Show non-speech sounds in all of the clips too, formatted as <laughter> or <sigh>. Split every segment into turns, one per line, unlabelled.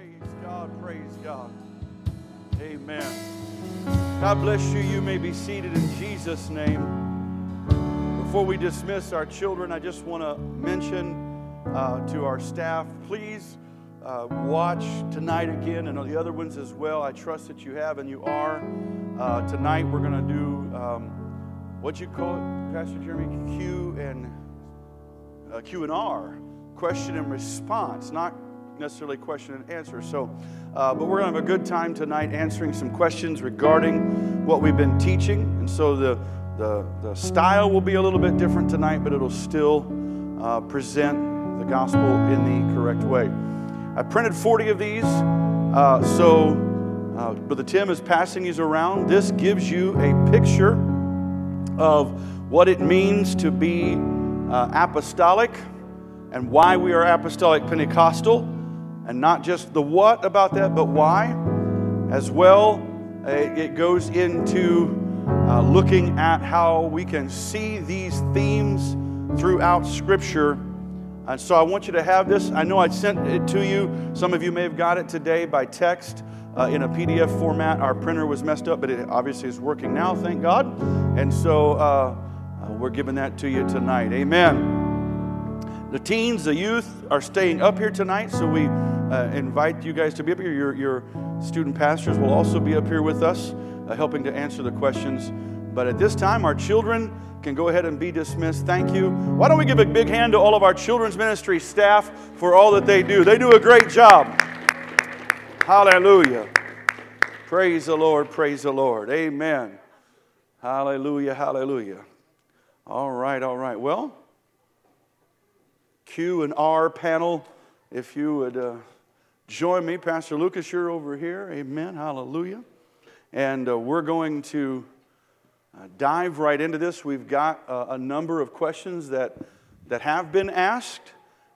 Praise God, praise God. Amen. God bless you. You may be seated in Jesus' name. Before we dismiss our children, I just want to mention uh, to our staff please uh, watch tonight again and the other ones as well. I trust that you have and you are. Uh, tonight we're going to do um, what you call it, Pastor Jeremy? Q and uh, Q and R, question and response, not necessarily question and answer. So, uh, but we're going to have a good time tonight answering some questions regarding what we've been teaching. And so the, the, the style will be a little bit different tonight, but it'll still uh, present the gospel in the correct way. I printed 40 of these. Uh, so, uh, Brother Tim is passing these around. This gives you a picture of what it means to be uh, apostolic and why we are apostolic Pentecostal and not just the what about that, but why. As well, uh, it goes into uh, looking at how we can see these themes throughout Scripture. And so I want you to have this. I know I sent it to you. Some of you may have got it today by text uh, in a PDF format. Our printer was messed up, but it obviously is working now, thank God. And so uh, uh we're giving that to you tonight. Amen. The teens, the youth are staying up here tonight, so we uh, invite you guys to be up here. Your, your student pastors will also be up here with us, uh, helping to answer the questions. But at this time, our children can go ahead and be dismissed. Thank you. Why don't we give a big hand to all of our children's ministry staff for all that they do? They do a great job. Hallelujah. Praise the Lord, praise the Lord. Amen. Hallelujah, hallelujah. All right, all right. Well, Q and R panel, if you would uh, join me. Pastor Lucas, you're over here. Amen. Hallelujah. And uh, we're going to uh, dive right into this. We've got uh, a number of questions that, that have been asked,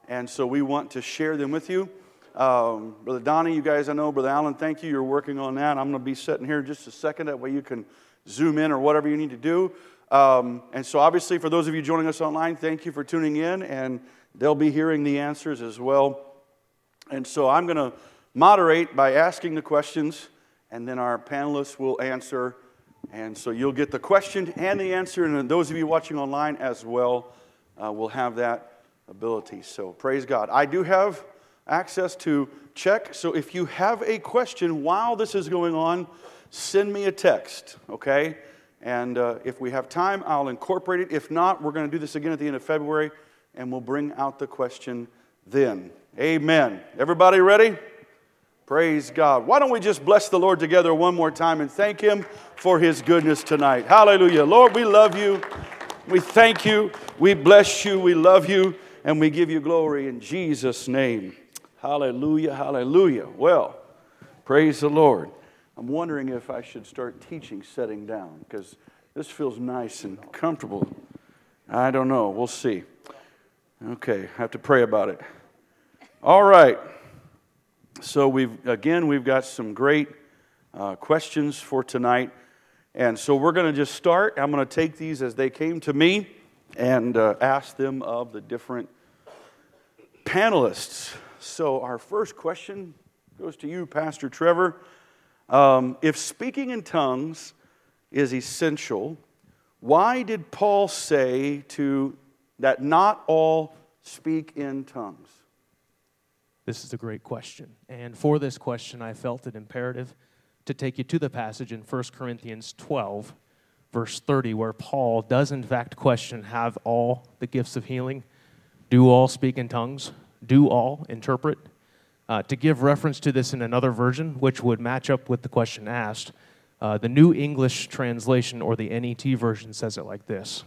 and so we want to share them with you. Um, Brother Donnie, you guys I know, Brother Allen, thank you. You're working on that. I'm going to be sitting here just a second. That way you can zoom in or whatever you need to do. Um, and so, obviously, for those of you joining us online, thank you for tuning in. And They'll be hearing the answers as well. And so I'm going to moderate by asking the questions, and then our panelists will answer. And so you'll get the question and the answer, and those of you watching online as well uh, will have that ability. So praise God. I do have access to check. So if you have a question while this is going on, send me a text, okay? And uh, if we have time, I'll incorporate it. If not, we're going to do this again at the end of February and we'll bring out the question then. Amen. Everybody ready? Praise God. Why don't we just bless the Lord together one more time and thank Him for His goodness tonight? Hallelujah. Lord, we love you. We thank you. We bless you. We love you. And we give you glory in Jesus' name. Hallelujah. Hallelujah. Well, praise the Lord. I'm wondering if I should start teaching setting down because this feels nice and comfortable. I don't know. We'll see. Okay, I have to pray about it. All right. So we've again we've got some great uh, questions for tonight, and so we're going to just start. I'm going to take these as they came to me and uh, ask them of the different panelists. So our first question goes to you, Pastor Trevor. Um, if speaking in tongues is essential, why did Paul say to that not all speak in tongues?
This is a great question. And for this question, I felt it imperative to take you to the passage in 1 Corinthians 12, verse 30, where Paul does, in fact, question Have all the gifts of healing? Do all speak in tongues? Do all interpret? Uh, to give reference to this in another version, which would match up with the question asked, uh, the New English translation or the NET version says it like this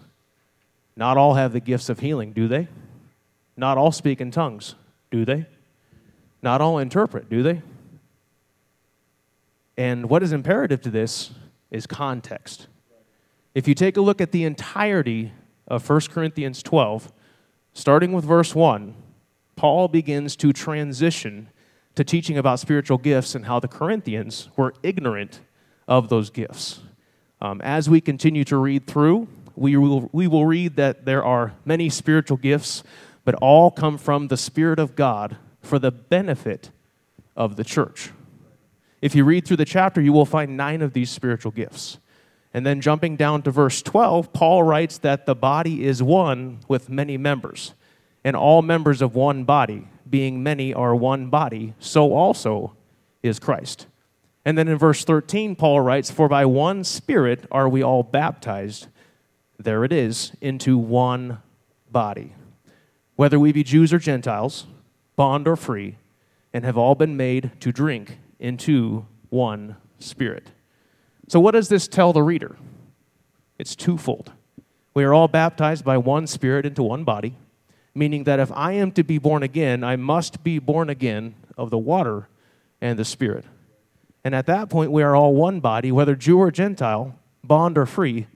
not all have the gifts of healing, do they? Not all speak in tongues, do they? Not all interpret, do they? And what is imperative to this is context. If you take a look at the entirety of 1 Corinthians 12, starting with verse 1, Paul begins to transition to teaching about spiritual gifts and how the Corinthians were ignorant of those gifts. Um, as we continue to read through, we will, we will read that there are many spiritual gifts, but all come from the Spirit of God for the benefit of the church. If you read through the chapter, you will find nine of these spiritual gifts. And then jumping down to verse 12, Paul writes that the body is one with many members, and all members of one body, being many, are one body, so also is Christ. And then in verse 13, Paul writes, For by one Spirit are we all baptized, there it is, into one body. Whether we be Jews or Gentiles, bond or free, and have all been made to drink into one Spirit. So, what does this tell the reader? It's twofold. We are all baptized by one Spirit into one body, meaning that if I am to be born again, I must be born again of the water and the Spirit. And at that point, we are all one body, whether Jew or Gentile, bond or free.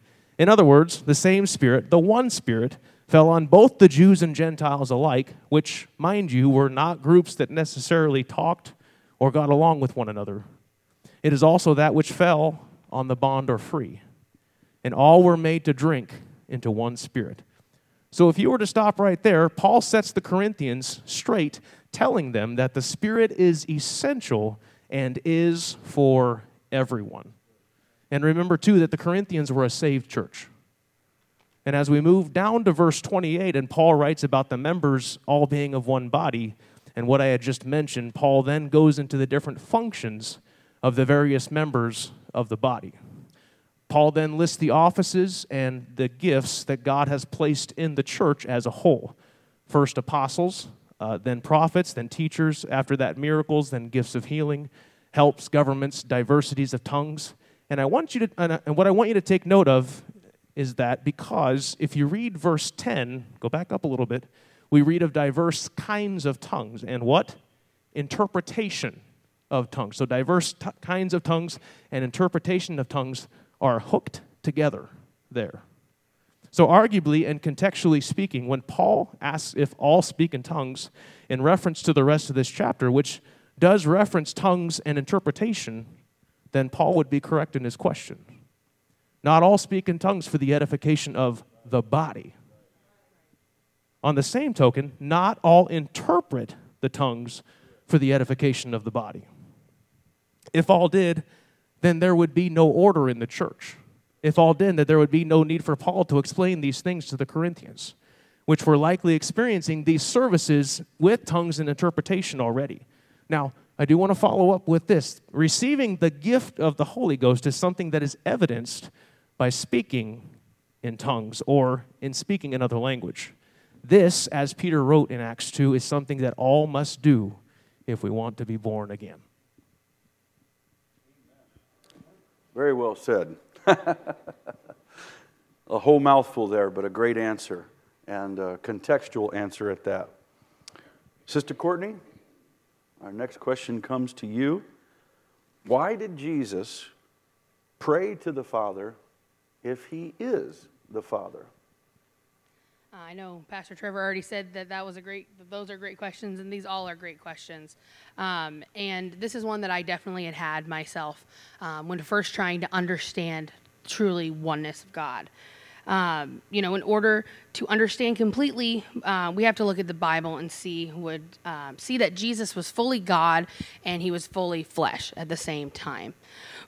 In other words, the same Spirit, the one Spirit, fell on both the Jews and Gentiles alike, which, mind you, were not groups that necessarily talked or got along with one another. It is also that which fell on the bond or free. And all were made to drink into one spirit. So if you were to stop right there, Paul sets the Corinthians straight, telling them that the Spirit is essential and is for everyone. And remember, too, that the Corinthians were a saved church. And as we move down to verse 28, and Paul writes about the members all being of one body, and what I had just mentioned, Paul then goes into the different functions of the various members of the body. Paul then lists the offices and the gifts that God has placed in the church as a whole. First, apostles, uh, then prophets, then teachers, after that, miracles, then gifts of healing, helps, governments, diversities of tongues. And I want you to, and what I want you to take note of is that because if you read verse 10, go back up a little bit, we read of diverse kinds of tongues and what? Interpretation of tongues. So, diverse t- kinds of tongues and interpretation of tongues are hooked together there. So, arguably and contextually speaking, when Paul asks if all speak in tongues in reference to the rest of this chapter, which does reference tongues and interpretation, then Paul would be correct in his question. Not all speak in tongues for the edification of the body. On the same token, not all interpret the tongues for the edification of the body. If all did, then there would be no order in the church. If all did, then there would be no need for Paul to explain these things to the Corinthians, which were likely experiencing these services with tongues and interpretation already. Now, I do want to follow up with this. Receiving the gift of the Holy Ghost is something that is evidenced by speaking in tongues or in speaking another language. This, as Peter wrote in Acts 2, is something that all must do if we want to be born again.
Very well said. <laughs> a whole mouthful there, but a great answer and a contextual answer at that. Sister Courtney, our next question comes to you. Why did Jesus pray to the Father if he is the Father?
Uh, I know Pastor Trevor already said that that was a great. Those are great questions, and these all are great questions. Um, and this is one that I definitely had had myself um, when first trying to understand truly oneness of God. Um, you know, in order to understand completely, uh, we have to look at the Bible and see would um, see that Jesus was fully God and he was fully flesh at the same time.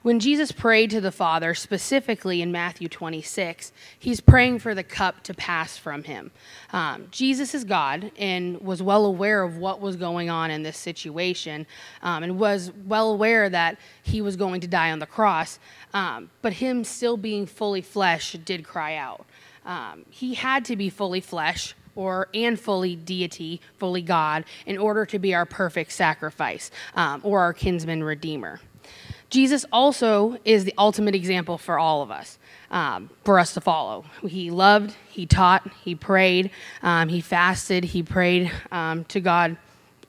When Jesus prayed to the Father, specifically in Matthew 26, he's praying for the cup to pass from him. Um, Jesus is God and was well aware of what was going on in this situation um, and was well aware that he was going to die on the cross. Um, but him still being fully flesh did cry out. Um, he had to be fully flesh or and fully deity, fully God, in order to be our perfect sacrifice um, or our kinsman redeemer. Jesus also is the ultimate example for all of us, um, for us to follow. He loved, he taught, he prayed, um, he fasted, he prayed um, to God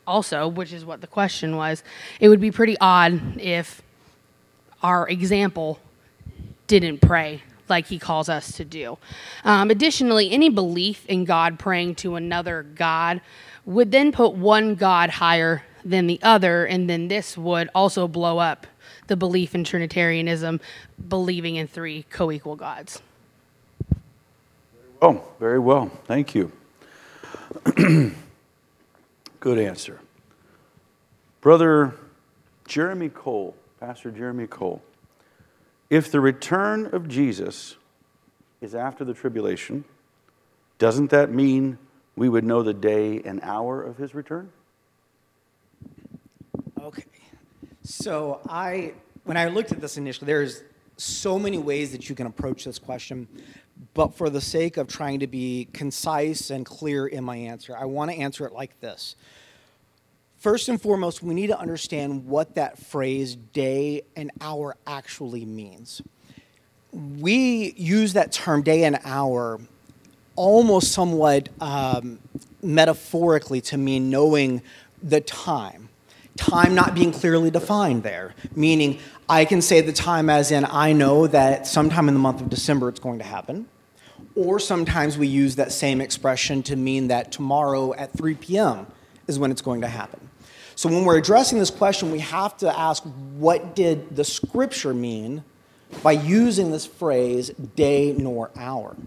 also, which is what the question was. It would be pretty odd if our example didn't pray like he calls us to do. Um, additionally, any belief in God praying to another God would then put one God higher than the other, and then this would also blow up the belief in Trinitarianism, believing in three co equal gods.
Oh, very well. Thank you. <clears throat> Good answer. Brother Jeremy Cole, Pastor Jeremy Cole, if the return of Jesus is after the tribulation, doesn't that mean we would know the day and hour of his return?
Okay. So I, when I looked at this initially, there's so many ways that you can approach this question, but for the sake of trying to be concise and clear in my answer, I want to answer it like this. First and foremost, we need to understand what that phrase day and hour actually means. We use that term day and hour almost somewhat um, metaphorically to mean knowing the time. Time not being clearly defined there, meaning I can say the time as in I know that sometime in the month of December it's going to happen. Or sometimes we use that same expression to mean that tomorrow at 3 p.m. is when it's going to happen. So when we're addressing this question, we have to ask what did the scripture mean by using this phrase day nor hour?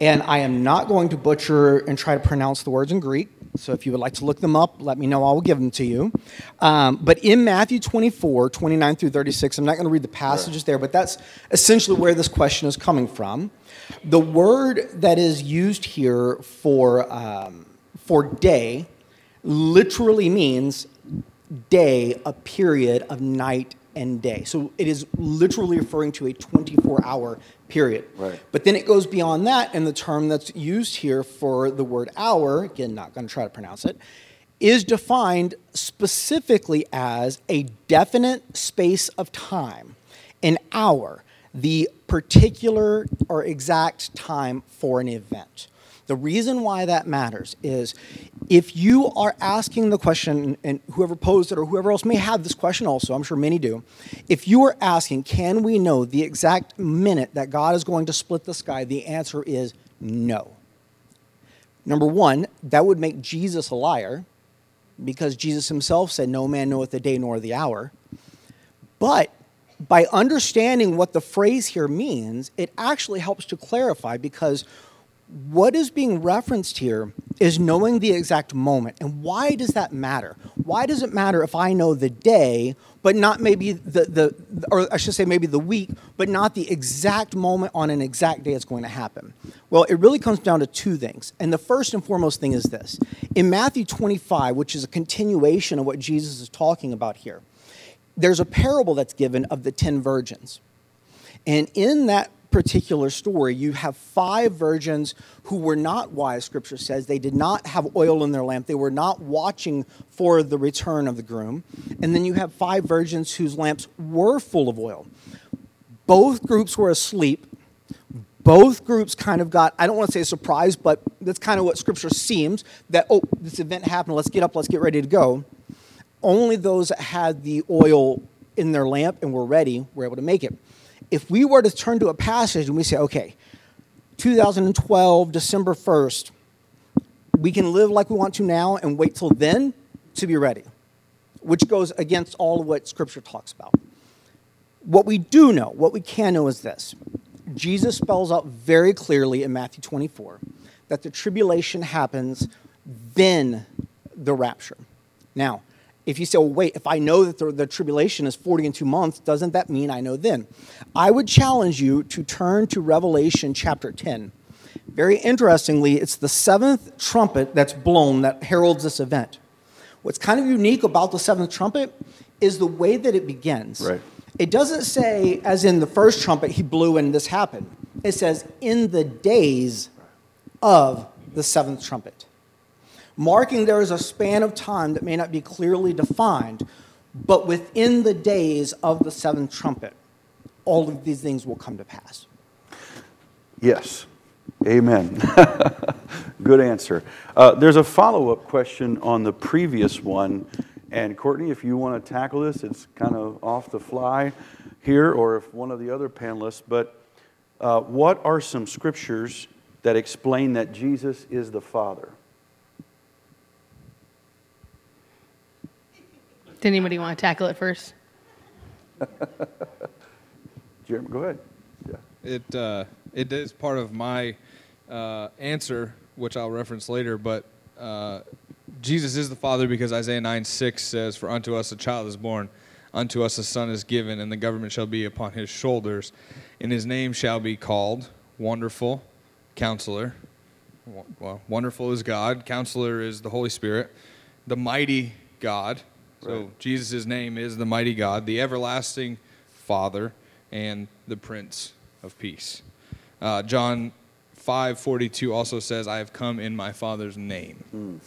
And I am not going to butcher and try to pronounce the words in Greek. So if you would like to look them up, let me know. I will give them to you. Um, but in Matthew 24, 29 through 36, I'm not going to read the passages there, but that's essentially where this question is coming from. The word that is used here for, um, for day literally means day, a period of night and day. So it is literally referring to a 24 hour period.
Right.
But then it goes beyond that, and the term that's used here for the word hour, again, not going to try to pronounce it, is defined specifically as a definite space of time, an hour, the particular or exact time for an event. The reason why that matters is if you are asking the question, and whoever posed it or whoever else may have this question also, I'm sure many do, if you are asking, can we know the exact minute that God is going to split the sky, the answer is no. Number one, that would make Jesus a liar because Jesus himself said, No man knoweth the day nor the hour. But by understanding what the phrase here means, it actually helps to clarify because what is being referenced here is knowing the exact moment. And why does that matter? Why does it matter if I know the day, but not maybe the, the or I should say maybe the week, but not the exact moment on an exact day it's going to happen? Well, it really comes down to two things. And the first and foremost thing is this in Matthew 25, which is a continuation of what Jesus is talking about here, there's a parable that's given of the 10 virgins. And in that particular story, you have five virgins who were not wise, scripture says. They did not have oil in their lamp, they were not watching for the return of the groom. And then you have five virgins whose lamps were full of oil. Both groups were asleep. Both groups kind of got, I don't want to say surprised, but that's kind of what scripture seems that, oh, this event happened, let's get up, let's get ready to go. Only those that had the oil in their lamp and were ready were able to make it if we were to turn to a passage and we say, okay, 2012, December 1st, we can live like we want to now and wait till then to be ready, which goes against all of what Scripture talks about. What we do know, what we can know is this Jesus spells out very clearly in Matthew 24 that the tribulation happens, then the rapture. Now, if you say, well, wait, if I know that the, the, tribulation is 40 and two months, doesn't that mean I know then? I would challenge you to turn to Revelation chapter 10. Very interestingly, it's the seventh trumpet that's blown that heralds this event. What's kind of unique about the seventh trumpet is the way that it begins.
Right.
It doesn't say, as in the first trumpet, he blew and this happened. It says, in the days of the seventh trumpet marking there is a span of time that may not be clearly defined, but within the days of the seventh trumpet, all of these things will come to pass.
Yes. Amen. <laughs> Good answer. Uh, there's a follow up question on the previous one. And Courtney, if you want to tackle this, it's kind of off the fly here, or if one of the other panelists. But uh, what are some scriptures that explain that Jesus is the Father?
Did anybody want to tackle it first? <laughs>
Jeremy, go ahead.
Yeah. It uh, it is part of my uh, answer, which I'll reference later. But uh, Jesus is the Father because Isaiah 9 6 says, For unto us a child is born, Unto us a son is given, and the government shall be upon his shoulders, and his name shall be called Wonderful Counselor. Well, wonderful is God, Counselor is the Holy Spirit, the Mighty God. So
Right.
Jesus' name is the Mighty God, the Everlasting Father, and the Prince of Peace. Uh, John 5:42 also says, "I have come in my Father's name."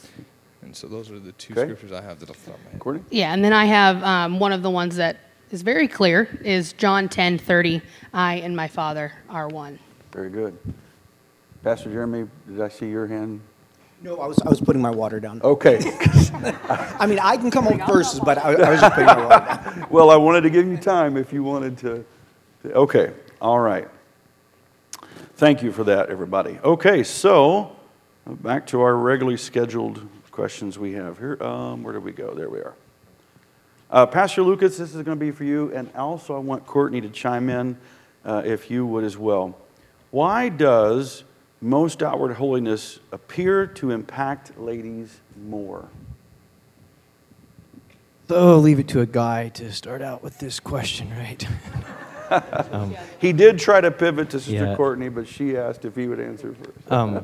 And so those are the two.
Okay.
scriptures I have that off the top of my head.
Courtney?
Yeah, and then I have um, one of the ones that is very clear is John 10 30. I and my Father are one.
Very good. Pastor Jeremy, did I see your hand?
No, I was, I was putting my water down.
Okay. <laughs>
I mean, I can come up with verses, but I, I was just putting my water down. <laughs>
well, I wanted to give you time if you wanted to. to- Okay. All right. Thank you for that, everybody. Okay, so back to our regularly scheduled questions we have here. Um, where did we go? There we are. Uh, Pastor Lucas, this is going to be for you, and also I want Courtney to chime in uh, if you would as well. Why does most outward holiness appear to impact ladies more?
So I'll leave it to a guy to start out with this question, right? <laughs>
He did try to pivot to Sister
Yeah.
Courtney, but she asked if he would answer first.
Um,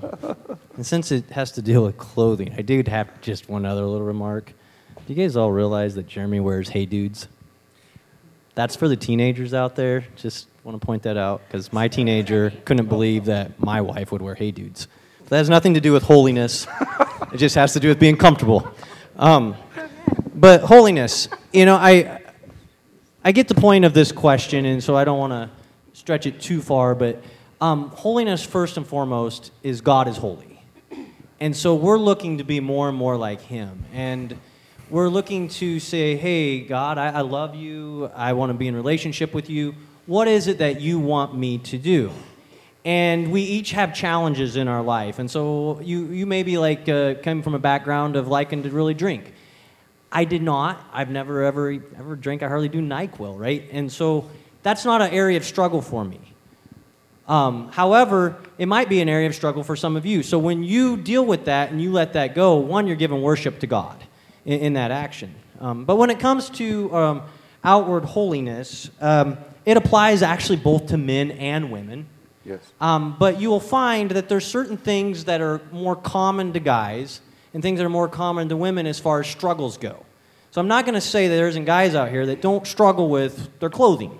and since it has to deal with clothing, I did have just one other little remark. Do you guys all realize that Jeremy wears Hey Dudes? That's for the teenagers out there. Just want to point that out because my teenager couldn't believe that my wife would wear Hey Dudes. That has nothing to do with holiness. it just has to do with being comfortable. Um, but holiness, you know, I I get the point of this question, and so I don't want to stretch it too far, but um, holiness, first and foremost, is God is holy. And so we're looking to be more and more like Him. And we're looking to say, hey, God, I, I love you. I want to be in relationship with you. What is it that you want me to do? And we each have challenges in our life. And so you, you may be like uh, coming from a background of liking to really drink. I did not. I've never ever ever drank. I hardly do Nyquil, right? And so that's not an area of struggle for me. Um, however, it might be an area of struggle for some of you. So when you deal with that and you let that go, one, you're giving worship to God in, in that action. Um, but when it comes to um, outward holiness, um, it applies actually both to men and women.
Yes.
Um, but you will find that there's certain things that are more common to guys and things that are more common to women as far as struggles go. So I'm not going to say that there isn't guys out here that don't struggle with their clothing,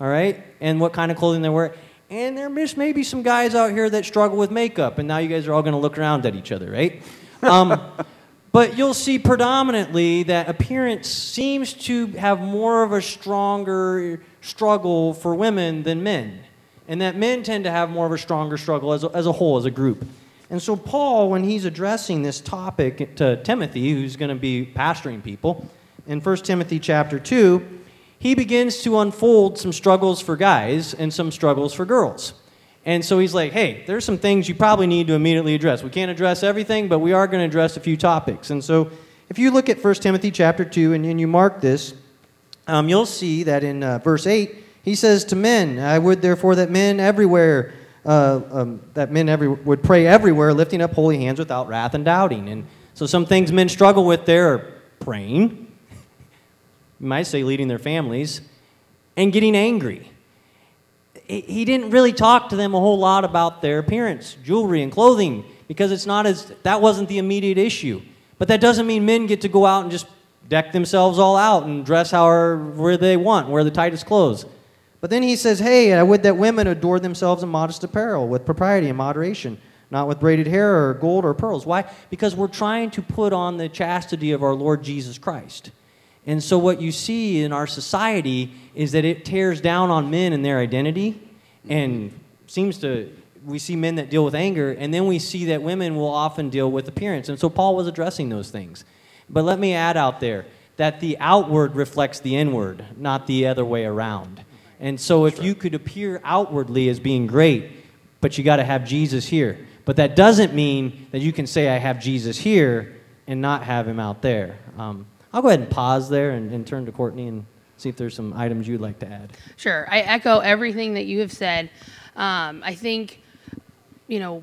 all right, and what kind of clothing they wear. And there just may be some guys out here that struggle with makeup, and now you guys are all going to look around at each other, right? Um, <laughs> but you'll see predominantly that appearance seems to have more of a stronger struggle for women than men. And that men tend to have more of a stronger struggle as a, as a whole, as a group. And so, Paul, when he's addressing this topic to Timothy, who's going to be pastoring people, in 1 Timothy chapter 2, he begins to unfold some struggles for guys and some struggles for girls. And so he's like, hey, there's some things you probably need to immediately address. We can't address everything, but we are going to address a few topics. And so if you look at 1 Timothy chapter 2 and, and you mark this, um, you'll see that in uh, verse 8, he says to men, I would therefore that men everywhere, uh, um, that men every, would pray everywhere, lifting up holy hands without wrath and doubting. And so some things men struggle with there are praying, <laughs> you might say leading their families, and getting angry. He- didn't really talk to them a whole lot about their appearance, jewelry, and clothing, because it's not as, that wasn't the immediate issue. But that doesn't mean men get to go out and just deck themselves all out and dress however they want, wear the tightest clothes. But then he says, Hey, I would that women adore themselves in modest apparel, with propriety and moderation, not with braided hair or gold or pearls. Why? Because we're trying to put on the chastity of our Lord Jesus Christ. And so, what you see in our society is that it tears down on men and their identity, and seems to, we see men that deal with anger, and then we see that women will often deal with appearance. And so, Paul was addressing those things. But let me add out there that the outward reflects the inward, not the other way around. And so, if you could appear outwardly as being great, but you got to have Jesus here. But that doesn't mean that you can say, I have Jesus here, and not have him out there. Um, I'll go ahead and pause there and, and turn to Courtney and see if there's some items you'd like to add.
Sure. I echo everything that you have said. Um, I think, you know,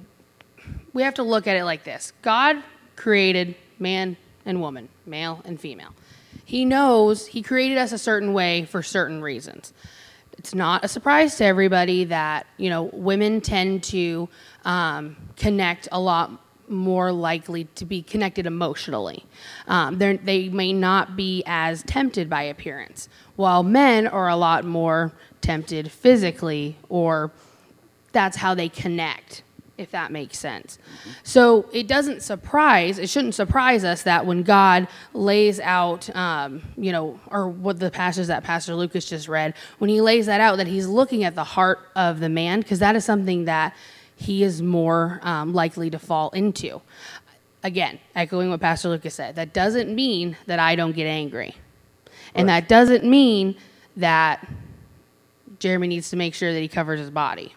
we have to look at it like this God created man and woman, male and female. He knows He created us a certain way for certain reasons. It's not a surprise to everybody that you know women tend to um, connect a lot more likely to be connected emotionally. Um, they may not be as tempted by appearance, while men are a lot more tempted physically, or that's how they connect if that makes sense. So it doesn't surprise, it shouldn't surprise us that when God lays out, um, you know, or what the passage that Pastor Lucas just read, when he lays that out, that he's looking at the heart of the man, because that is something that he is more um, likely to fall into. Again, echoing what Pastor Lucas said, that doesn't mean that I don't get angry. And right. that doesn't mean that Jeremy needs to make sure that he covers his body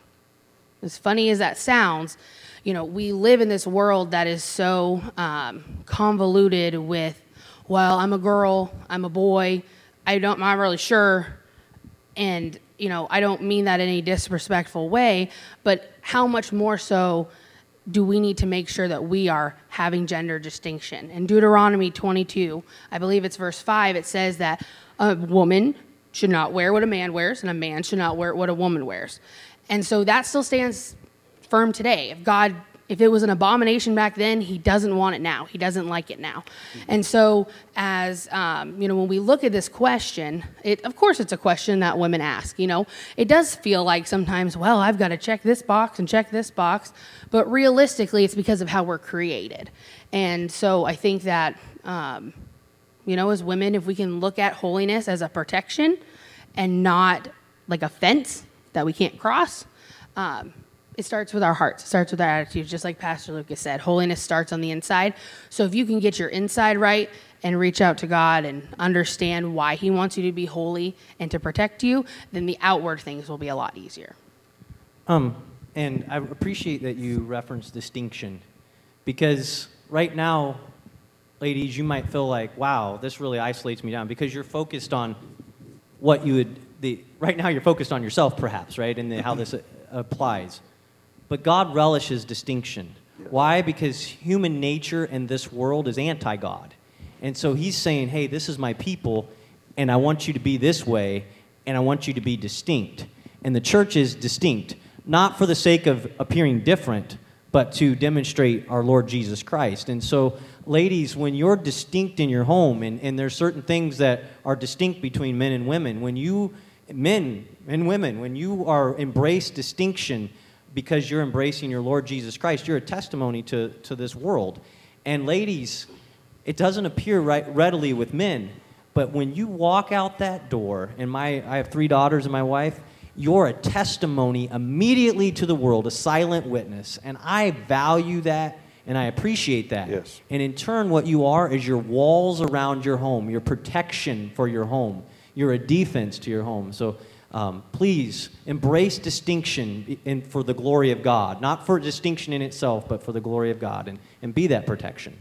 as funny as that sounds, you know, we live in this world that is so um, convoluted with, well, I'm a girl, I'm a boy, I don't, I'm not really sure, and you know, I don't mean that in any disrespectful way, but how much more so do we need to make sure that we are having gender distinction? In Deuteronomy 22, I believe it's verse 5, it says that a woman should not wear what a man wears, and a man should not wear what a woman wears. And so that still stands firm today. If God if it was an abomination back then, he doesn't want it now. He doesn't like it now. And so, as um, you know, when we look at this question, it of course it's a question that women ask. You know, it does feel like sometimes, well, I've got to check this box and check this box, but realistically, it's because of how we're created. And so, I think that um, you know, as women, if we can look at holiness as a protection and not like a fence that we can't cross. Um, it starts with our hearts. It starts with our attitudes, just like Pastor Lucas said. Holiness starts on the inside. So if you can get your inside right and reach out to God and understand why He wants you to be holy and to protect you, then the outward things will be a lot easier.
Um, and I appreciate that you reference distinction because right now, ladies, you might feel like, wow, this really isolates me down because you're focused on what you would the, right now you're focused on yourself, perhaps, right, and how this <laughs> applies. But God relishes distinction. Why? Because human nature and this world is anti God. And so he's saying, hey, this is my people, and I want you to be this way, and I want you to be distinct. And the church is distinct, not for the sake of appearing different, but to demonstrate our Lord Jesus Christ. And so ladies, when you're distinct in your home, and, and there's certain things that are distinct between men and women, when you, men and women, when you are embrace distinction because you're embracing your Lord Jesus Christ, you're a testimony to, to this world. And ladies, it doesn't appear right, readily with men, but when you walk out that door, and my, I have three daughters and my wife, you're a testimony immediately to the world, a silent witness. And I value that and I appreciate that.
Yes.
And in turn, what you are is your walls around your home, your protection for your home. You're a defense to your home. So um, please embrace distinction in, for the glory of God, not for distinction in itself, but for the glory of God, and, and be that protection.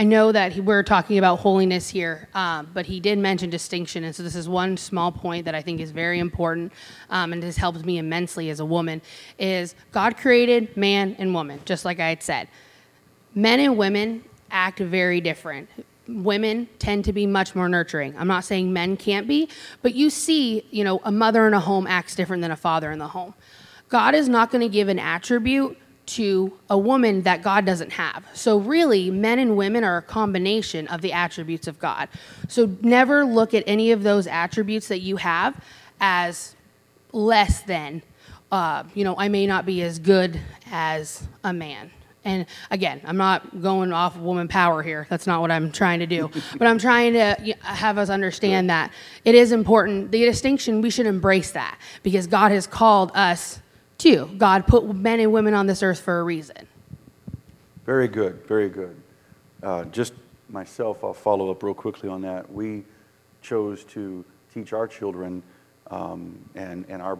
I know that he, we're talking about holiness here, um, but he did mention distinction. And so, this is one small point that I think is very important um, and has helped me immensely as a woman is God created man and woman, just like I had said. Men and women act very different. Women tend to be much more nurturing. I'm not saying men can't be, but you see, you know, a mother in a home acts different than a father in the home. God is not going to give an attribute to a woman that God doesn't have. So, really, men and women are a combination of the attributes of God. So, never look at any of those attributes that you have as less than. Uh, you know, I may not be as good as a man. And again, I'm not going off woman power here. That's not what I'm trying to do. but I'm trying to have us understand that it is important. The distinction, we should embrace that because God has called us to. God put men and women on this earth for a reason.
Very good, very good. Uh, just myself, I'll follow up real quickly on that. We chose to teach our children, um, and, and our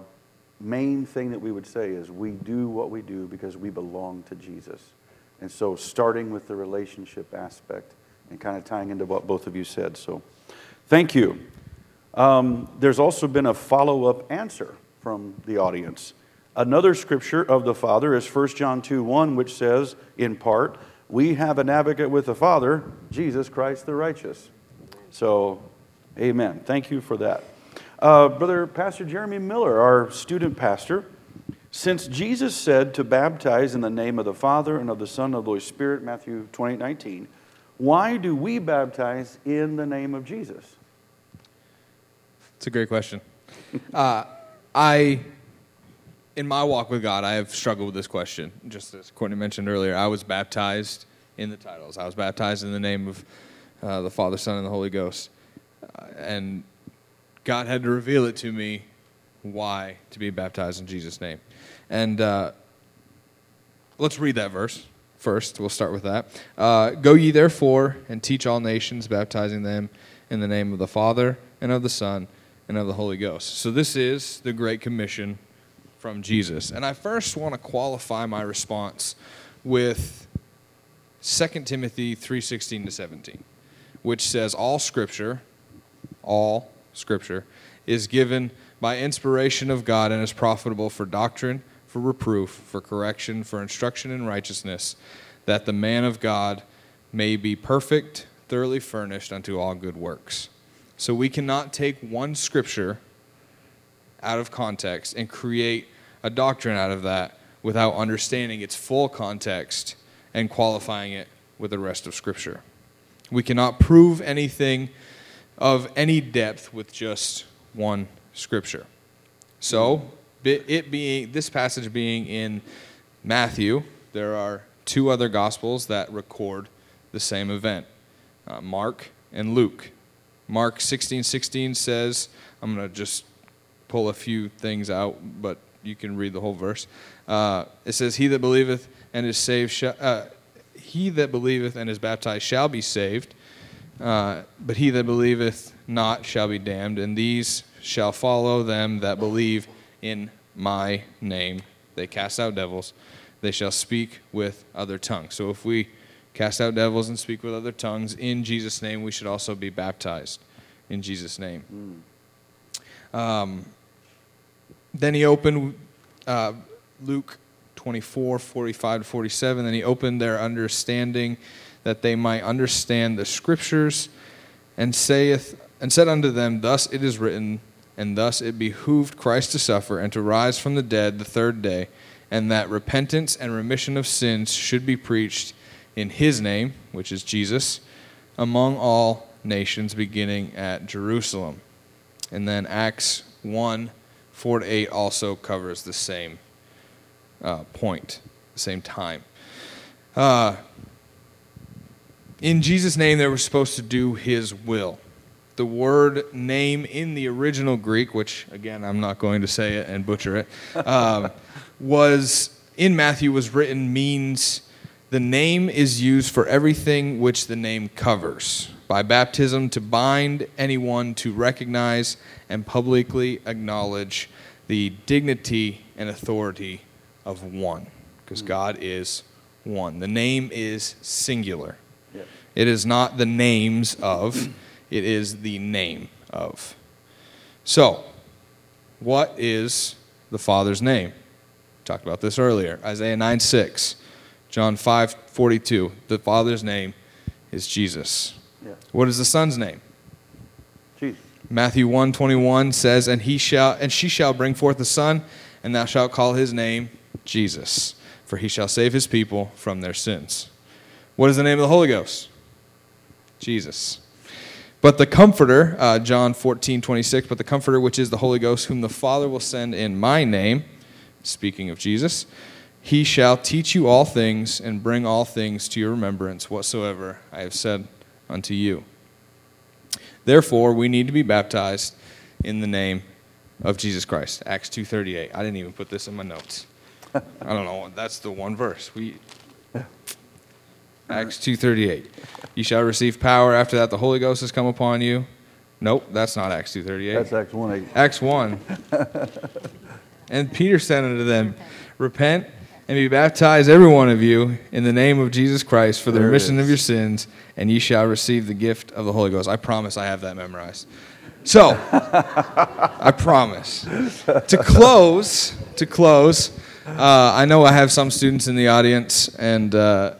main thing that we would say is we do what we do because we belong to Jesus. And so, starting with the relationship aspect and kind of tying into what both of you said. So, thank you. Um, there's also been a follow up answer from the audience. Another scripture of the Father is 1 John 2 1, which says, in part, We have an advocate with the Father, Jesus Christ the righteous. So, amen. Thank you for that. Uh, Brother Pastor Jeremy Miller, our student pastor, since Jesus said to baptize in the name of the Father and of the Son and of the Holy Spirit, Matthew 28 19, why do we baptize in the name of Jesus?
It's a great question. Uh, I, in my walk with God, I have struggled with this question. Just as Courtney mentioned earlier, I was baptized in the titles. I was baptized in the name of uh, the Father, Son, and the Holy Ghost. Uh, and God had to reveal it to me why to be baptized in Jesus' name. And uh, let's read that verse first. We'll start with that. Uh, Go ye therefore and teach all nations, baptizing them in the name of the Father and of the Son and of the Holy Ghost. So this is the Great Commission from Jesus. And I first want to qualify my response with 2 Timothy 3:16 to 17, which says all scripture, all scripture is given by inspiration of God and is profitable for doctrine, for reproof, for correction, for instruction in righteousness, that the man of God may be perfect, thoroughly furnished unto all good works. So we cannot take one scripture out of context and create a doctrine out of that without understanding its full context and qualifying it with the rest of scripture. We cannot prove anything of any depth with just one scripture. So, it being this passage being in Matthew, there are two other gospels that record the same event uh, Mark and Luke. Mark 16 16 says, I'm going to just pull a few things out, but you can read the whole verse. Uh, it says, He that believeth and is saved, sh- uh, he that believeth and is baptized shall be saved, uh, but he that believeth not shall be damned. And these shall follow them that believe in my name. They cast out devils, they shall speak with other tongues. So if we cast out devils and speak with other tongues in Jesus' name, we should also be baptized in Jesus' name. Mm. Um, then he opened uh, Luke 24, 45 to 47. Then he opened their understanding that they might understand the scriptures and saith and said unto them, Thus it is written, and thus it behooved Christ to suffer and to rise from the dead the third day, and that repentance and remission of sins should be preached in his name, which is Jesus, among all nations, beginning at Jerusalem. And then Acts 1 4 to 8 also covers the same uh, point, the same time. Uh, in Jesus' name, they were supposed to do his will. The word name in the original Greek, which again, I'm not going to say it and butcher it, um, <laughs> was in Matthew was written means the name is used for everything which the name covers. By baptism, to bind anyone to recognize and publicly acknowledge the dignity and authority of one, because hmm. God is one. The name is singular. It is not the names of, it is the name of. So, what is the Father's name? We talked about this earlier. Isaiah 9 6. John 5 42, the Father's name is Jesus. Yeah. What is the Son's name?
Jesus.
Matthew 1 21 says, and, he shall, and she shall bring forth a son, and thou shalt call his name Jesus, for he shall save his people from their sins. What is the name of the Holy Ghost? Jesus. But the Comforter, uh, John 14 26, but the Comforter, which is the Holy Ghost, whom the Father will send in my name, speaking of Jesus, he shall teach you all things and bring all things to your remembrance whatsoever I have said unto you. Therefore, we need to be baptized in the name of Jesus Christ. Acts 2:38. I didn't even put this in my notes. I don't know. That's the one verse. We Acts 2:38. You shall receive power after that the Holy Ghost has come upon you. Nope, that's not Acts 2:38.
That's Acts 1:8.
Acts 1. <laughs> and Peter said unto them, Repent and be baptized, every one of you, in the name of Jesus Christ for the there remission of your sins, and ye shall receive the gift of the Holy Ghost. I promise I have that memorized. So, I promise. To close, to close, uh, I know I have some students in the audience, and uh,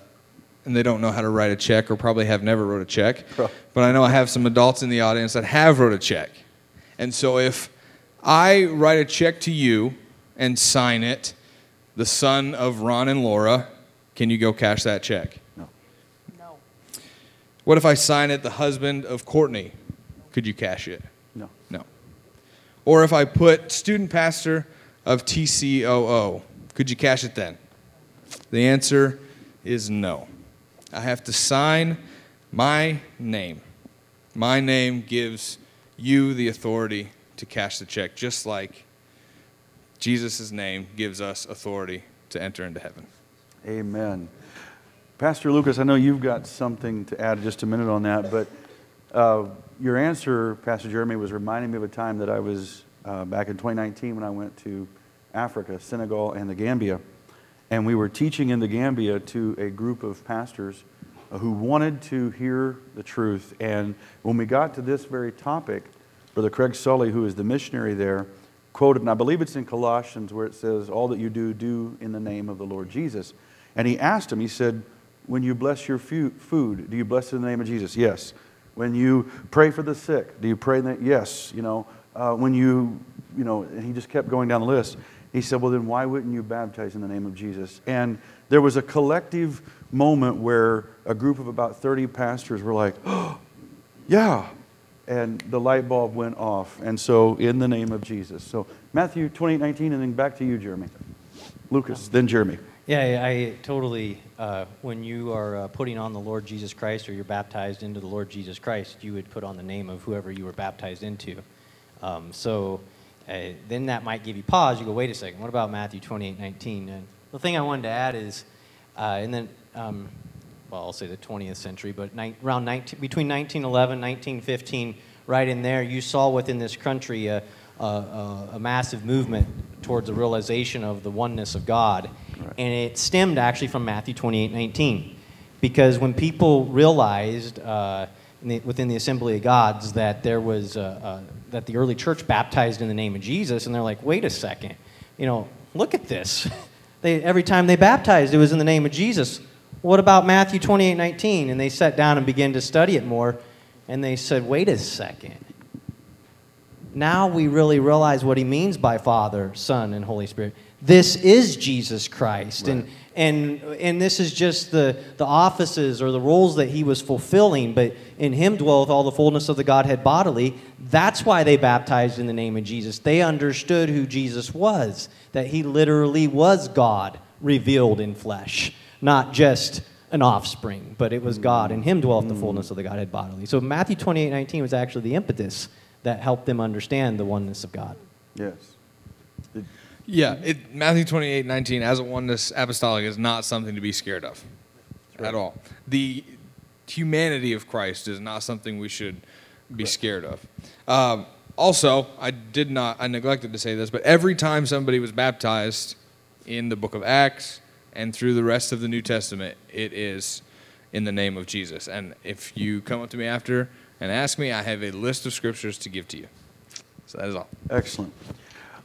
and they don't know how to write a check or probably have never wrote a check. <laughs> But I know I have some adults in the audience that have wrote a check. And so if I write a check to you and sign it, the son of Ron and Laura, can you go cash that check?
No.
No.
What if I sign it, the husband of Courtney? Could you cash it?
No.
No. Or if I put student pastor of TCOO, could you cash it then? The answer is no. I have to sign my name. My name gives you the authority to cash the check, just like Jesus' name gives us authority to enter into heaven.
Amen. Pastor Lucas, I know you've got something to add just a minute on that, but uh, your answer, Pastor Jeremy, was reminding me of a time that I was uh, back in 2019 when I went to Africa, Senegal, and the Gambia. And we were teaching in the Gambia to a group of pastors who wanted to hear the truth. And when we got to this very topic, Brother Craig Sully, who is the missionary there, quoted, and I believe it's in Colossians where it says, All that you do, do in the name of the Lord Jesus. And he asked him, he said, When you bless your food, do you bless in the name of Jesus? Yes. When you pray for the sick, do you pray the Yes. You know, uh, when you, you know, and he just kept going down the list. He said, Well, then why wouldn't you baptize in the name of Jesus? And there was a collective moment where a group of about 30 pastors were like, oh, <gasps> Yeah. And the light bulb went off. And so, in the name of Jesus. So, Matthew 28 19, and then back to you, Jeremy. Lucas, then Jeremy.
Yeah, I, totally. Uh, when you are uh, putting on the Lord Jesus Christ or you're baptized into the Lord Jesus Christ, you would put on the name of whoever you were baptized into. Um, so uh, then that might give you pause. You go, wait a second, what about Matthew 28 19? And the thing I wanted to add is, uh, and then, um, well, I'll say the 20th century, but ni- around 19, between 1911 1915, right in there, you saw within this country a, a, a, a massive movement towards the realization of the oneness of God. And it stemmed actually from Matthew 28 19. Because when people realized uh, in the, within the Assembly of Gods that there was uh, that the early church baptized in the name of Jesus, and they're like, wait a second, you know, look at this. <laughs> They, every time they baptized, it was in the name of Jesus. What about Matthew 28 19? And they sat down and began to study it more, and they said, wait a second. Now we really realize what he means by Father, Son, and Holy Spirit. This is Jesus Christ. And, and, and this is just the, the offices or the roles that he was fulfilling, but in him dwelleth all the fullness of the Godhead bodily. That's why they baptized in the name of Jesus. They understood who Jesus was, that he literally was God revealed in flesh, not just an offspring, but it was God. In him dwelleth the mm. fullness of the Godhead bodily. So Matthew 28 19 was actually the impetus that helped them understand the oneness of God.
Yes.
Yeah, it, Matthew 28 19, as a oneness apostolic, is not something to be scared of at all. The humanity of Christ is not something we should be scared of. Um, also, I did not, I neglected to say this, but every time somebody was baptized in the book of Acts and through the rest of the New Testament, it is in the name of Jesus. And if you come up to me after and ask me, I have a list of scriptures to give to you. So that is all.
Excellent.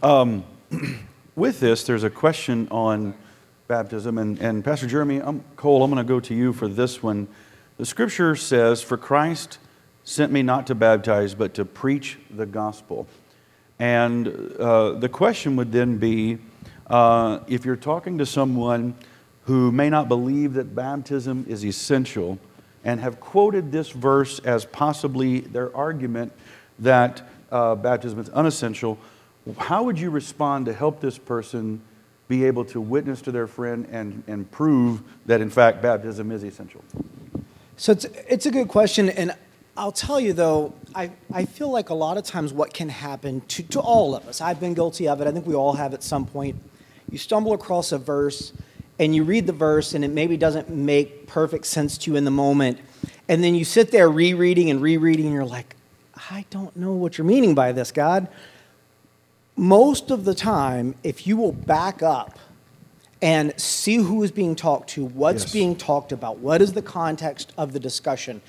Um, <clears throat> with this, there's a question on baptism, and, and Pastor Jeremy, I'm, Cole, I'm going to go to you for this one. The scripture says, For Christ sent me not to baptize, but to preach the gospel. And uh, the question would then be uh, if you're talking to someone who may not believe that baptism is essential and have quoted this verse as possibly their argument that uh, baptism is unessential, how would you respond to help this person be able to witness to their friend and, and prove that, in fact, baptism is essential?
So it's, it's a good question. And I'll tell you, though, I, I feel like a lot of times what can happen to, to all of us, I've been guilty of it. I think we all have at some point. You stumble across a verse and you read the verse and it maybe doesn't make perfect sense to you in the moment. And then you sit there rereading and rereading and you're like, I don't know what you're meaning by this, God. Most of the time, if you will back up and see who is being talked to, what's
Yes.
being talked about, what is the context of the discussion,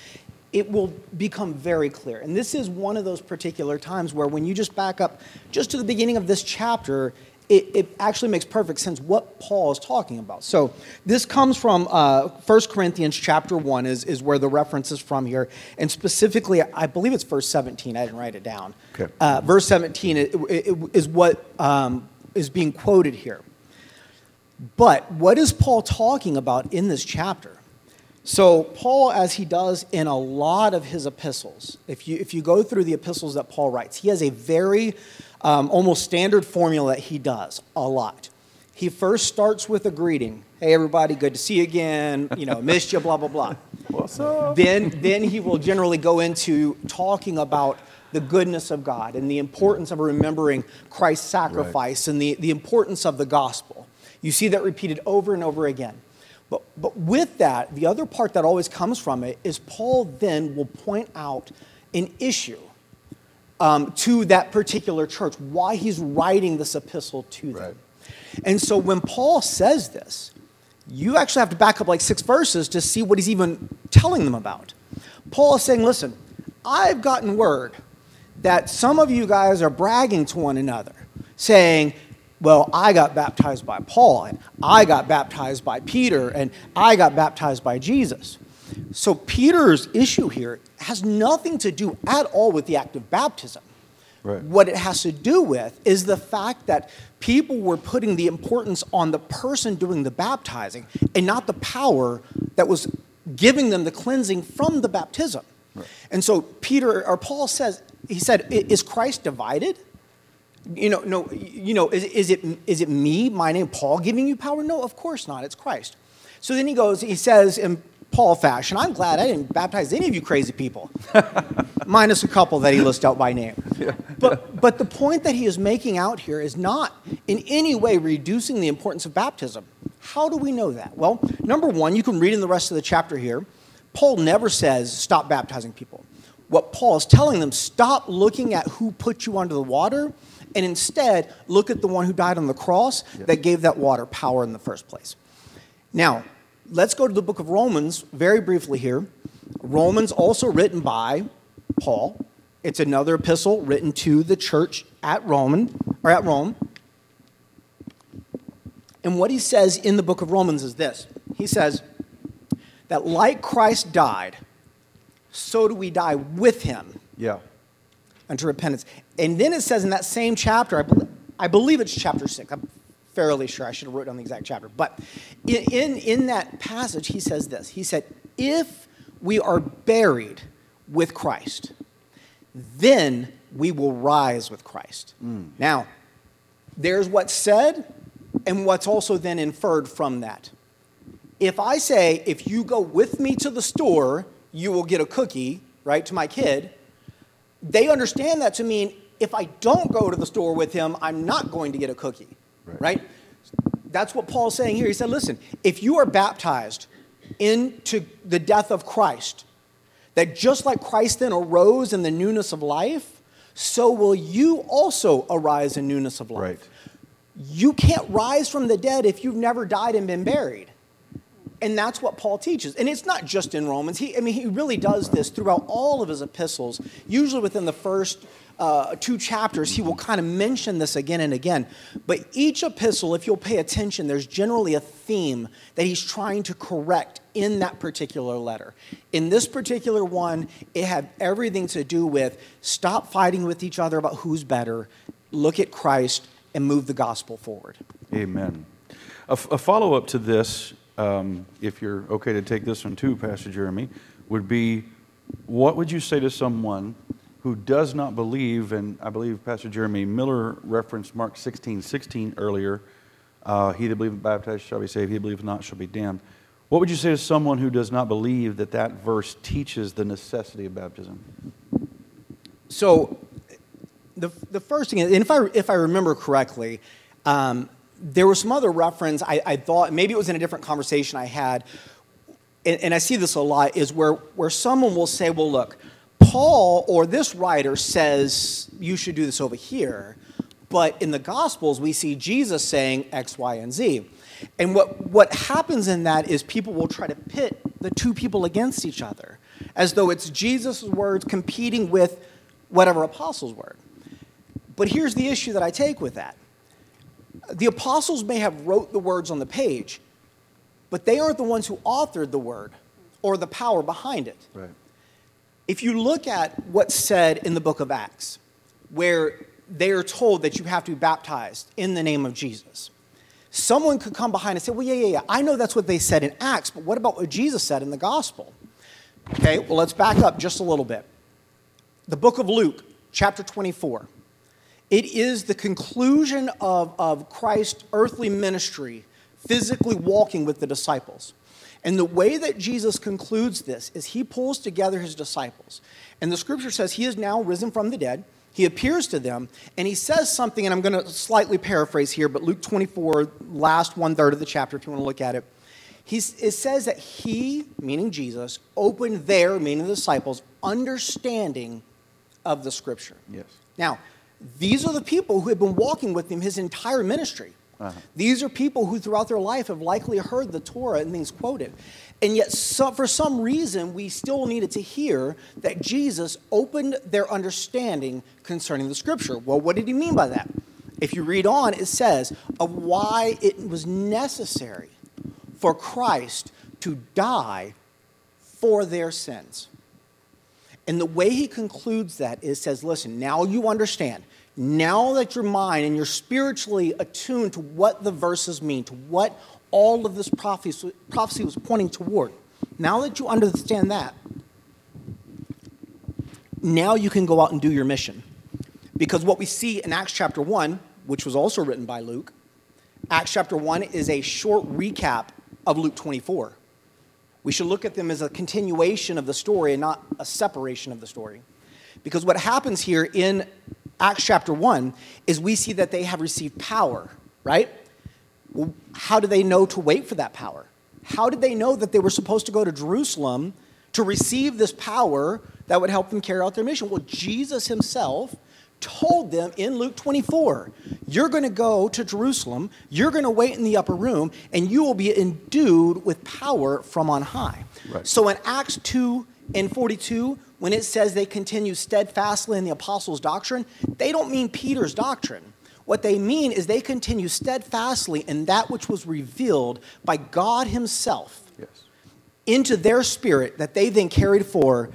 it will become very clear. And this is one of those particular times where when you just back up just to the beginning of this chapter, it, it, actually makes perfect sense what Paul is talking about. So this comes from uh, 1 Corinthians chapter 1 is, is where the reference is from here. And specifically, I believe it's verse 17. I didn't write it down.
Okay.
Uh, verse 17 is what um, is being quoted here. But what is Paul talking about in this chapter? So, Paul, as he does in a lot of his epistles, if you, if you go through the epistles that Paul writes, he has a very um, almost standard formula that he does a lot. He first starts with a greeting. Hey, everybody, good to see you again. You know, missed you, blah, blah, blah.
What's up?
Then, then he will generally go into talking about the goodness of God and the importance of remembering Christ's sacrifice right. and the, the importance of the gospel. You see that repeated over and over again. But, but with that, the other part that always comes from it is Paul then will point out an issue um, to that particular church, why he's writing this epistle to them. Right. And so when Paul says this, you actually have to back up like six verses to see what he's even telling them about. Paul is saying, listen, I've gotten word that some of you guys are bragging to one another, saying, well, I got baptized by Paul, and I got baptized by Peter, and I got baptized by Jesus. So Peter's issue here has nothing to do at all with the act of baptism. Right. What it has to do with is the fact that people were putting the importance on the person doing the baptizing and not the power that was giving them the cleansing from the baptism. Right. And so Peter or Paul says, he said, is Christ divided? You know, no, you know, is, is, it, is it me, my name, Paul, giving you power? No, of course not. It's Christ. So then he goes, he says in Paul fashion. I'm glad I didn't baptize any of you crazy people, <laughs> minus a couple that he lists out by name. <laughs> Yeah. But, but the point that he is making out here is not in any way reducing the importance of baptism. How do we know that? Well, number one, you can read in the rest of the chapter here. Paul never says stop baptizing people. What Paul is telling them, stop looking at who put you under the water and instead look at the one who died on the cross yeah. that gave that water power in the first place. Now, let's go to the book of Romans very briefly here. Romans, also written by Paul. It's another epistle written to the church at Roman or at Rome. And what he says in the book of Romans is this. He says that like Christ died, so do we die with him.
Yeah.
Unto repentance. And then it says in that same chapter, I believe, I believe it's chapter 6. I'm fairly sure. I should have wrote down the exact chapter. But in, in, in that passage, he says this He said, If we are buried with Christ, then we will rise with Christ. Mm. Now, there's what's said and what's also then inferred from that. If I say, if you go with me to the store, you will get a cookie, right, to my kid, they understand that to mean if I don't go to the store with him, I'm not going to get a cookie. Right. right? That's what Paul's saying here. He said, listen, if you are baptized into the death of Christ, that just like Christ then arose in the newness of life, so will you also arise in newness of life. Right. You can't rise from the dead if you've never died and been buried. And that's what Paul teaches. And it's not just in Romans. He, I mean, he really does this throughout all of his epistles, usually within the first uh, two chapters, he will kind of mention this again and again. But each epistle, if you'll pay attention, there's generally a theme that he's trying to correct in that particular letter. In this particular one, it had everything to do with stop fighting with each other about who's better, look at Christ, and move the gospel forward.
Amen. A, f- a follow up to this, um, if you're okay to take this one too, Pastor Jeremy, would be what would you say to someone who does not believe, and I believe Pastor Jeremy Miller referenced Mark 16, 16 earlier, uh, he that believeth baptized shall be saved, he that believeth not shall be damned. What would you say to someone who does not believe that that verse teaches the necessity of baptism?
So, the, the first thing, and if I, if I remember correctly, um, there was some other reference I, I, thought, maybe it was in a different conversation I had, and, and I see this a lot, is where, where someone will say, well, look, Paul or this writer says you should do this over here, but in the Gospels we see Jesus saying X, Y, and Z. And what, what happens in that is people will try to pit the two people against each other, as though it's Jesus' words competing with whatever apostle's word. But here's the issue that I take with that. The apostles may have wrote the words on the page, but they aren't the ones who authored the word or the power behind it.
Right.
If you look at what's said in the book of Acts, where they are told that you have to be baptized in the name of Jesus, someone could come behind and say, Well, yeah, yeah, yeah, I know that's what they said in Acts, but what about what Jesus said in the gospel? Okay, well, let's back up just a little bit. The book of Luke, chapter 24. It is the conclusion of, of Christ's earthly ministry, physically walking with the disciples. And the way that Jesus concludes this is he pulls together his disciples. And the scripture says he is now risen from the dead. He appears to them and he says something, and I'm going to slightly paraphrase here, but Luke 24, last one third of the chapter, if you want to look at it. He's, it says that he, meaning Jesus, opened their, meaning the disciples, understanding of the scripture.
Yes.
Now, these are the people who have been walking with him his entire ministry.
Uh-huh.
These are people who throughout their life have likely heard the Torah and things quoted. And yet, so, for some reason, we still needed to hear that Jesus opened their understanding concerning the scripture. Well, what did he mean by that? If you read on, it says of why it was necessary for Christ to die for their sins. And the way he concludes that is says, listen, now you understand. Now that your mind and you're spiritually attuned to what the verses mean, to what all of this prophecy, prophecy was pointing toward, now that you understand that, now you can go out and do your mission. Because what we see in Acts chapter 1, which was also written by Luke, Acts chapter 1 is a short recap of Luke 24. We should look at them as a continuation of the story and not a separation of the story. Because what happens here in Acts chapter 1 is we see that they have received power, right? Well, how do they know to wait for that power? How did they know that they were supposed to go to Jerusalem to receive this power that would help them carry out their mission? Well, Jesus himself told them in Luke 24, You're going to go to Jerusalem, you're going to wait in the upper room, and you will be endued with power from on high.
Right.
So in Acts 2 and 42, when it says they continue steadfastly in the apostles' doctrine, they don't mean Peter's doctrine. What they mean is they continue steadfastly in that which was revealed by God Himself
Yes.
into their spirit that they then carried for,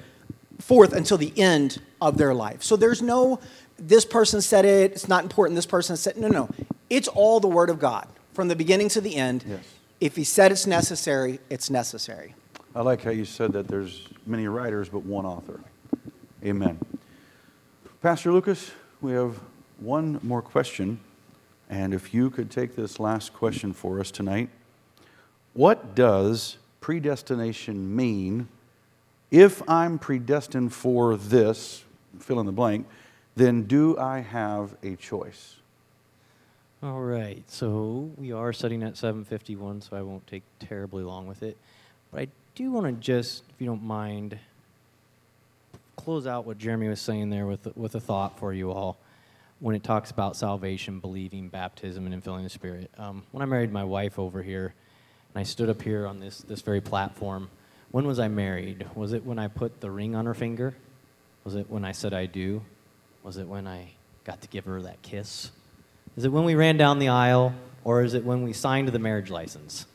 forth until the end of their life. So there's no, this person said it, it's not important, this person said, no, no. It's all the Word of God from the beginning to the end.
Yes.
If He said it's necessary, it's necessary.
I like how you said that there's many writers but one author. Amen. Pastor Lucas, we have one more question. And if you could take this last question for us tonight What does predestination mean? If I'm predestined for this, fill in the blank, then do I have a choice?
All right, so we are setting at 7:51, so I won't take terribly long with it. But I do want to just, if you don't mind, close out what Jeremy was saying there with with a thought for you all when it talks about salvation, believing, baptism, and infilling the Spirit. Um, when I married my wife over here, and I stood up here on this this very platform, when was I married? Was it when I put the ring on her finger? Was it when I said I do? Was it when I got to give her that kiss? Is it when we ran down the aisle, or is it when we signed the marriage license?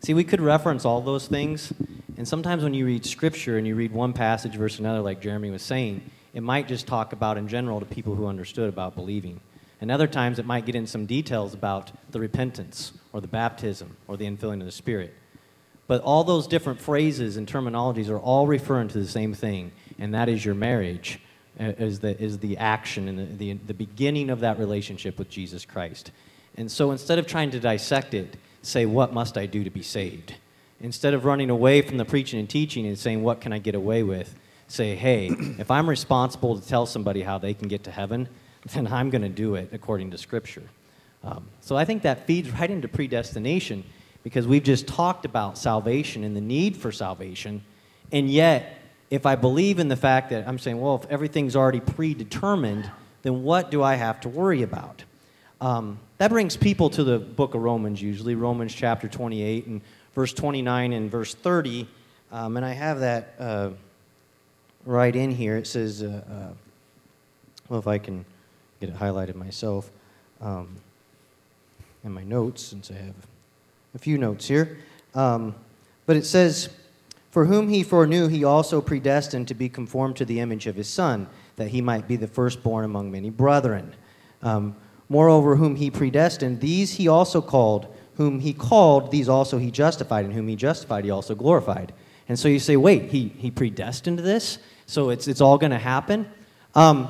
See, we could reference all those things, and sometimes when you read scripture and you read one passage versus another, like Jeremy was saying, it might just talk about in general to people who understood about believing. And other times it might get in some details about the repentance, or the baptism, or the infilling of the Spirit. But all those different phrases and terminologies are all referring to the same thing, and that is your marriage is the, is the action and the, the, the beginning of that relationship with Jesus Christ. And so instead of trying to dissect it, say, What must I do to be saved? Instead of running away from the preaching and teaching and saying, What can I get away with? Say, Hey, <clears throat> if I'm responsible to tell somebody how they can get to heaven, then I'm going to do it according to Scripture. Um, so I think that feeds right into predestination because we've just talked about salvation and the need for salvation. And yet, if I believe in the fact that I'm saying, well, if everything's already predetermined, then what do I have to worry about? Um, that brings people to the book of Romans, usually, Romans chapter 28 and verse 29 and verse 30. Um, and I have that uh, right in here. It says, uh, uh, well, if I can get it highlighted myself. Um, in my notes since I have a few notes here. Um, but it says, For whom he foreknew, he also predestined to be conformed to the image of his Son, that he might be the firstborn among many brethren. Um, Moreover, whom he predestined, these he also called. Whom he called, these also he justified. And whom he justified, he also glorified. And so you say, wait, he, he predestined this? So it's, it's all going to happen? Um,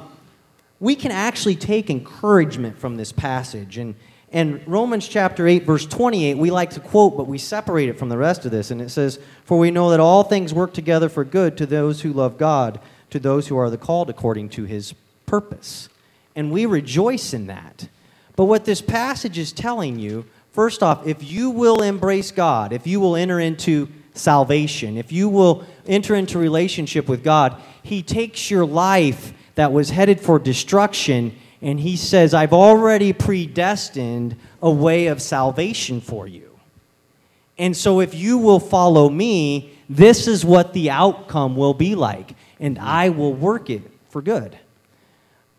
we can actually take encouragement from this passage. And, and Romans chapter 8, verse 28, we like to quote, but we separate it from the rest of this. And it says, For we know that all things work together for good to those who love God, to those who are the called according to his purpose. And we rejoice in that. But what this passage is telling you, first off, if you will embrace God, if you will enter into salvation, if you will enter into relationship with God, He takes your life that was headed for destruction and He says, I've already predestined a way of salvation for you. And so if you will follow me, this is what the outcome will be like, and I will work it for good.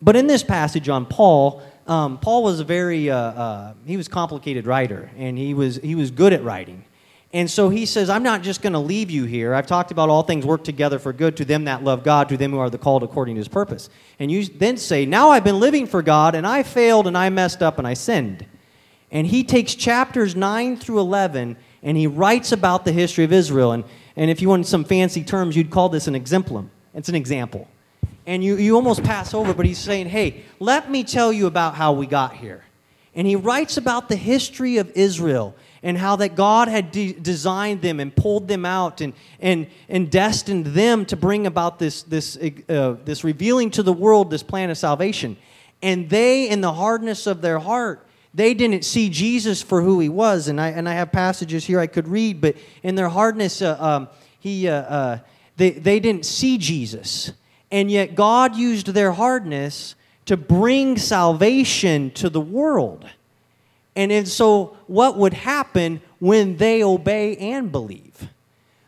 But in this passage on Paul, um, Paul was a very uh, uh, he was complicated writer, and he was he was good at writing. And so he says, I'm not just going to leave you here. I've talked about all things work together for good to them that love God, to them who are the called according to his purpose. And you then say, Now I've been living for God, and I failed, and I messed up, and I sinned. And he takes chapters 9 through 11, and he writes about the history of Israel. And, and if you want some fancy terms, you'd call this an exemplum. It's an example and you, you almost pass over, but he's saying, hey, let me tell you about how we got here. And he writes about the history of Israel and how that God had de- designed them and pulled them out and, and, and destined them to bring about this, this, uh, this revealing to the world this plan of salvation. And they, in the hardness of their heart, they didn't see Jesus for who he was. And I, and I have passages here I could read, but in their hardness, uh, um, he, uh, uh they, they didn't see Jesus. And yet, God used their hardness to bring salvation to the world. And so, what would happen when they obey and believe?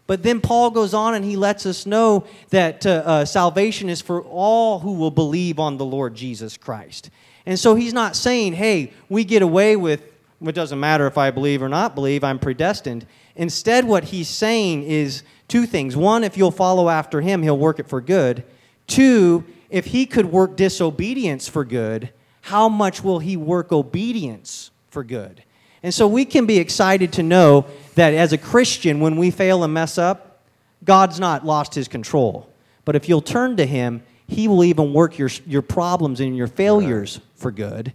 But then Paul goes on and he lets us know that uh, uh, salvation is for all who will believe on the Lord Jesus Christ. And so he's not saying, hey, we get away with it doesn't matter if I believe or not believe, I'm predestined. Instead, what he's saying is two things. One, if you'll follow after him, he'll work it for good. Two, if he could work disobedience for good, how much will he work obedience for good? And so we can be excited to know that as a Christian, when we fail and mess up, God's not lost his control. But if you'll turn to him, he will even work your, your problems and your failures for good.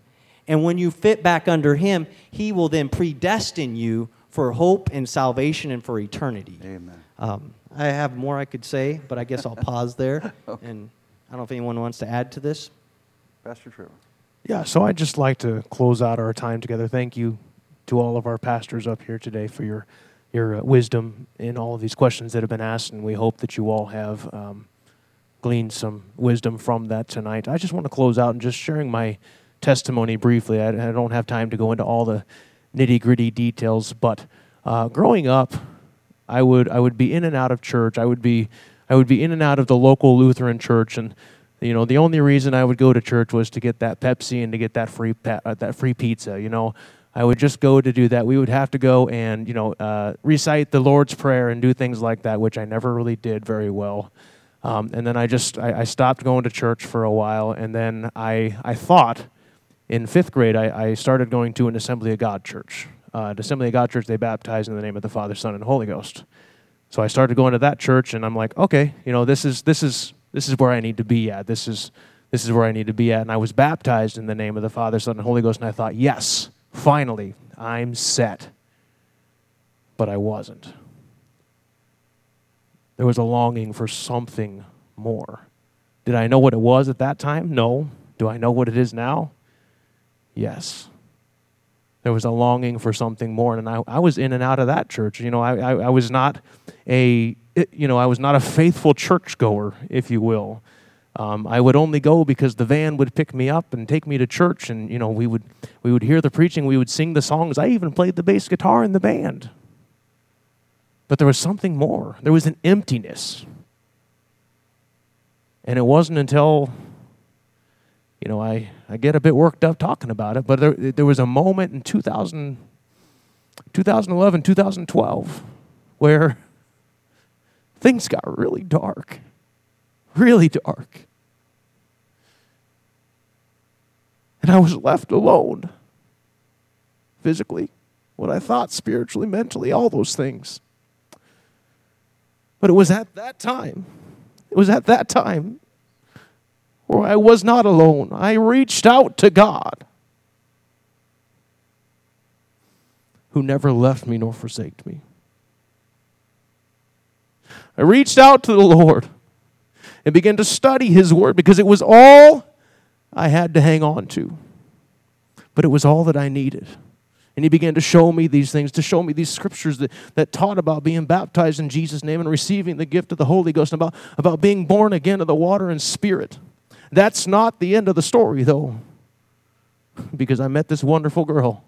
And when you fit back under him, he will then predestine you for hope and salvation and for eternity.
Amen.
Um, I have more I could say, but I guess I'll pause there. <laughs> okay. And I don't know if anyone wants to add to this.
Pastor Trevor.
Yeah, so I'd just like to close out our time together. Thank you to all of our pastors up here today for your your uh, wisdom in all of these questions that have been asked, and we hope that you all have um, gleaned some wisdom from that tonight. I just want to close out and just sharing my testimony briefly. I, I don't have time to go into all the nitty gritty details, but uh, growing up, I would I would be in and out of church. I would be I would be in and out of the local Lutheran church, and you know the only reason I would go to church was to get that Pepsi and to get that free pe- uh, that free pizza. You know, I would just go to do that. We would have to go and you know uh, recite the Lord's Prayer and do things like that, which I never really did very well. Um, and then I just I, I, stopped going to church for a while, and then I I thought in fifth grade I, I started going to an Assembly of God church uh, Assembly of God Church, they baptize in the name of the Father, Son, and Holy Ghost. So I started going to that church, and I'm like, okay, you know, this is this is this is where I need to be at. This is this is where I need to be at. And I was baptized in the name of the Father, Son, and Holy Ghost, and I thought, yes, finally, I'm set. But I wasn't. There was a longing for something more. Did I know what it was at that time? No. Do I know what it is now? Yes. There was a longing for something more, and I, I was in and out of that church. You know, I, I, I was not a you know I was not a faithful churchgoer, if you will. Um, I would only go because the van would pick me up and take me to church, and you know we would we would hear the preaching, we would sing the songs. I even played the bass guitar in the band. But there was something more. There was an emptiness, and it wasn't until you know, I, I get a bit worked up talking about it, but there, there was a moment in 2000, 2011, 2012 where things got really dark, really dark. And I was left alone physically, what I thought spiritually, mentally, all those things. But it was at that time, it was at that time where I was not alone. I reached out to God, who never left me nor forsaked me. I reached out to the Lord and began to study His Word because it was all I had to hang on to. But it was all that I needed. And he began to show me these things, to show me these scriptures that, that taught about being baptized in Jesus' name and receiving the gift of the Holy Ghost, and about, about being born again of the water and spirit. That's not the end of the story, though, because I met this wonderful girl.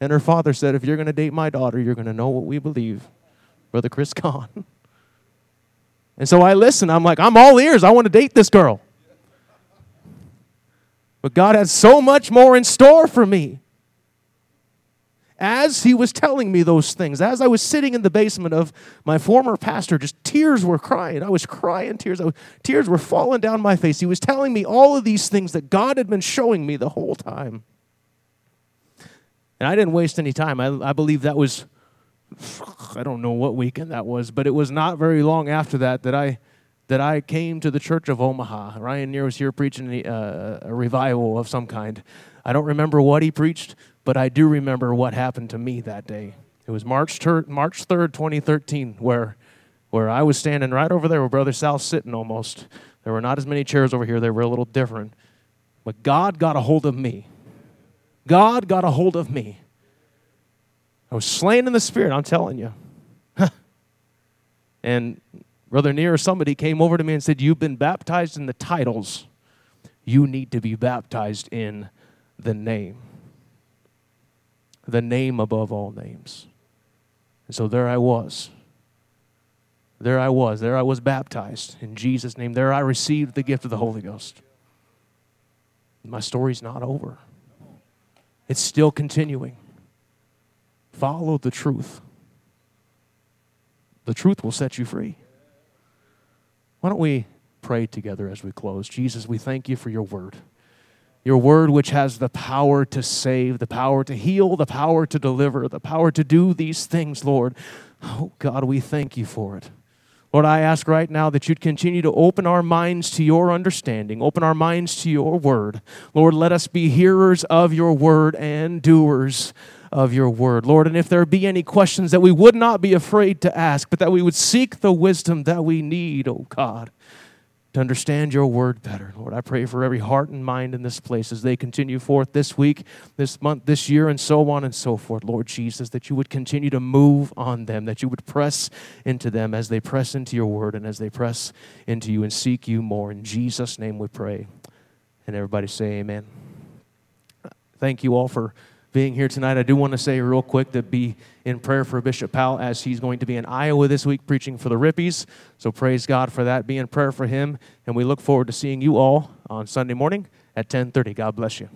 And her father said, If you're going to date my daughter, you're going to know what we believe. Brother Chris Kahn. <laughs> And so I listen. I'm like, I'm all ears. I want to date this girl. But God has so much more in store for me. As he was telling me those things, as I was sitting in the basement of my former pastor, just tears were crying. I was crying tears. Was, tears were falling down my face. He was telling me all of these things that God had been showing me the whole time. And I didn't waste any time. I, I believe that was, I don't know what weekend that was, but it was not very long after that that I that I came to the Church of Omaha. Ryan Neer was here preaching a, uh, a revival of some kind. I don't remember what he preached, but I do remember what happened to me that day. It was March, ter- March 3rd, 2013, where, where I was standing right over there where Brother Sal's sitting almost. There were not as many chairs over here, they were a little different. But God got a hold of me. God got a hold of me. I was slain in the spirit, I'm telling you. <laughs> and Brother Neer or somebody came over to me and said, You've been baptized in the titles. You need to be baptized in the name. The name above all names. And so there I was. There I was. There I was baptized in Jesus' name. There I received the gift of the Holy Ghost. My story's not over, it's still continuing. Follow the truth. The truth will set you free. Why don't we pray together as we close? Jesus, we thank you for your word. Your word, which has the power to save, the power to heal, the power to deliver, the power to do these things, Lord. Oh, God, we thank you for it. Lord, I ask right now that you'd continue to open our minds to your understanding, open our minds to your word. Lord, let us be hearers of your word and doers of your word. Lord, and if there be any questions that we would not be afraid to ask, but that we would seek the wisdom that we need, oh God, to understand your word better. Lord, I pray for every heart and mind in this place as they continue forth this week, this month, this year, and so on and so forth. Lord Jesus, that you would continue to move on them, that you would press into them as they press into your word and as they press into you and seek you more. In Jesus' name we pray. And everybody say amen. Thank you all for being here tonight. I do want to say real quick that be in prayer for Bishop Powell as he's going to be in Iowa this week preaching for the Rippies. So praise God for that. Be in prayer for him, and we look forward to seeing you all on Sunday morning at 10:30. God bless you.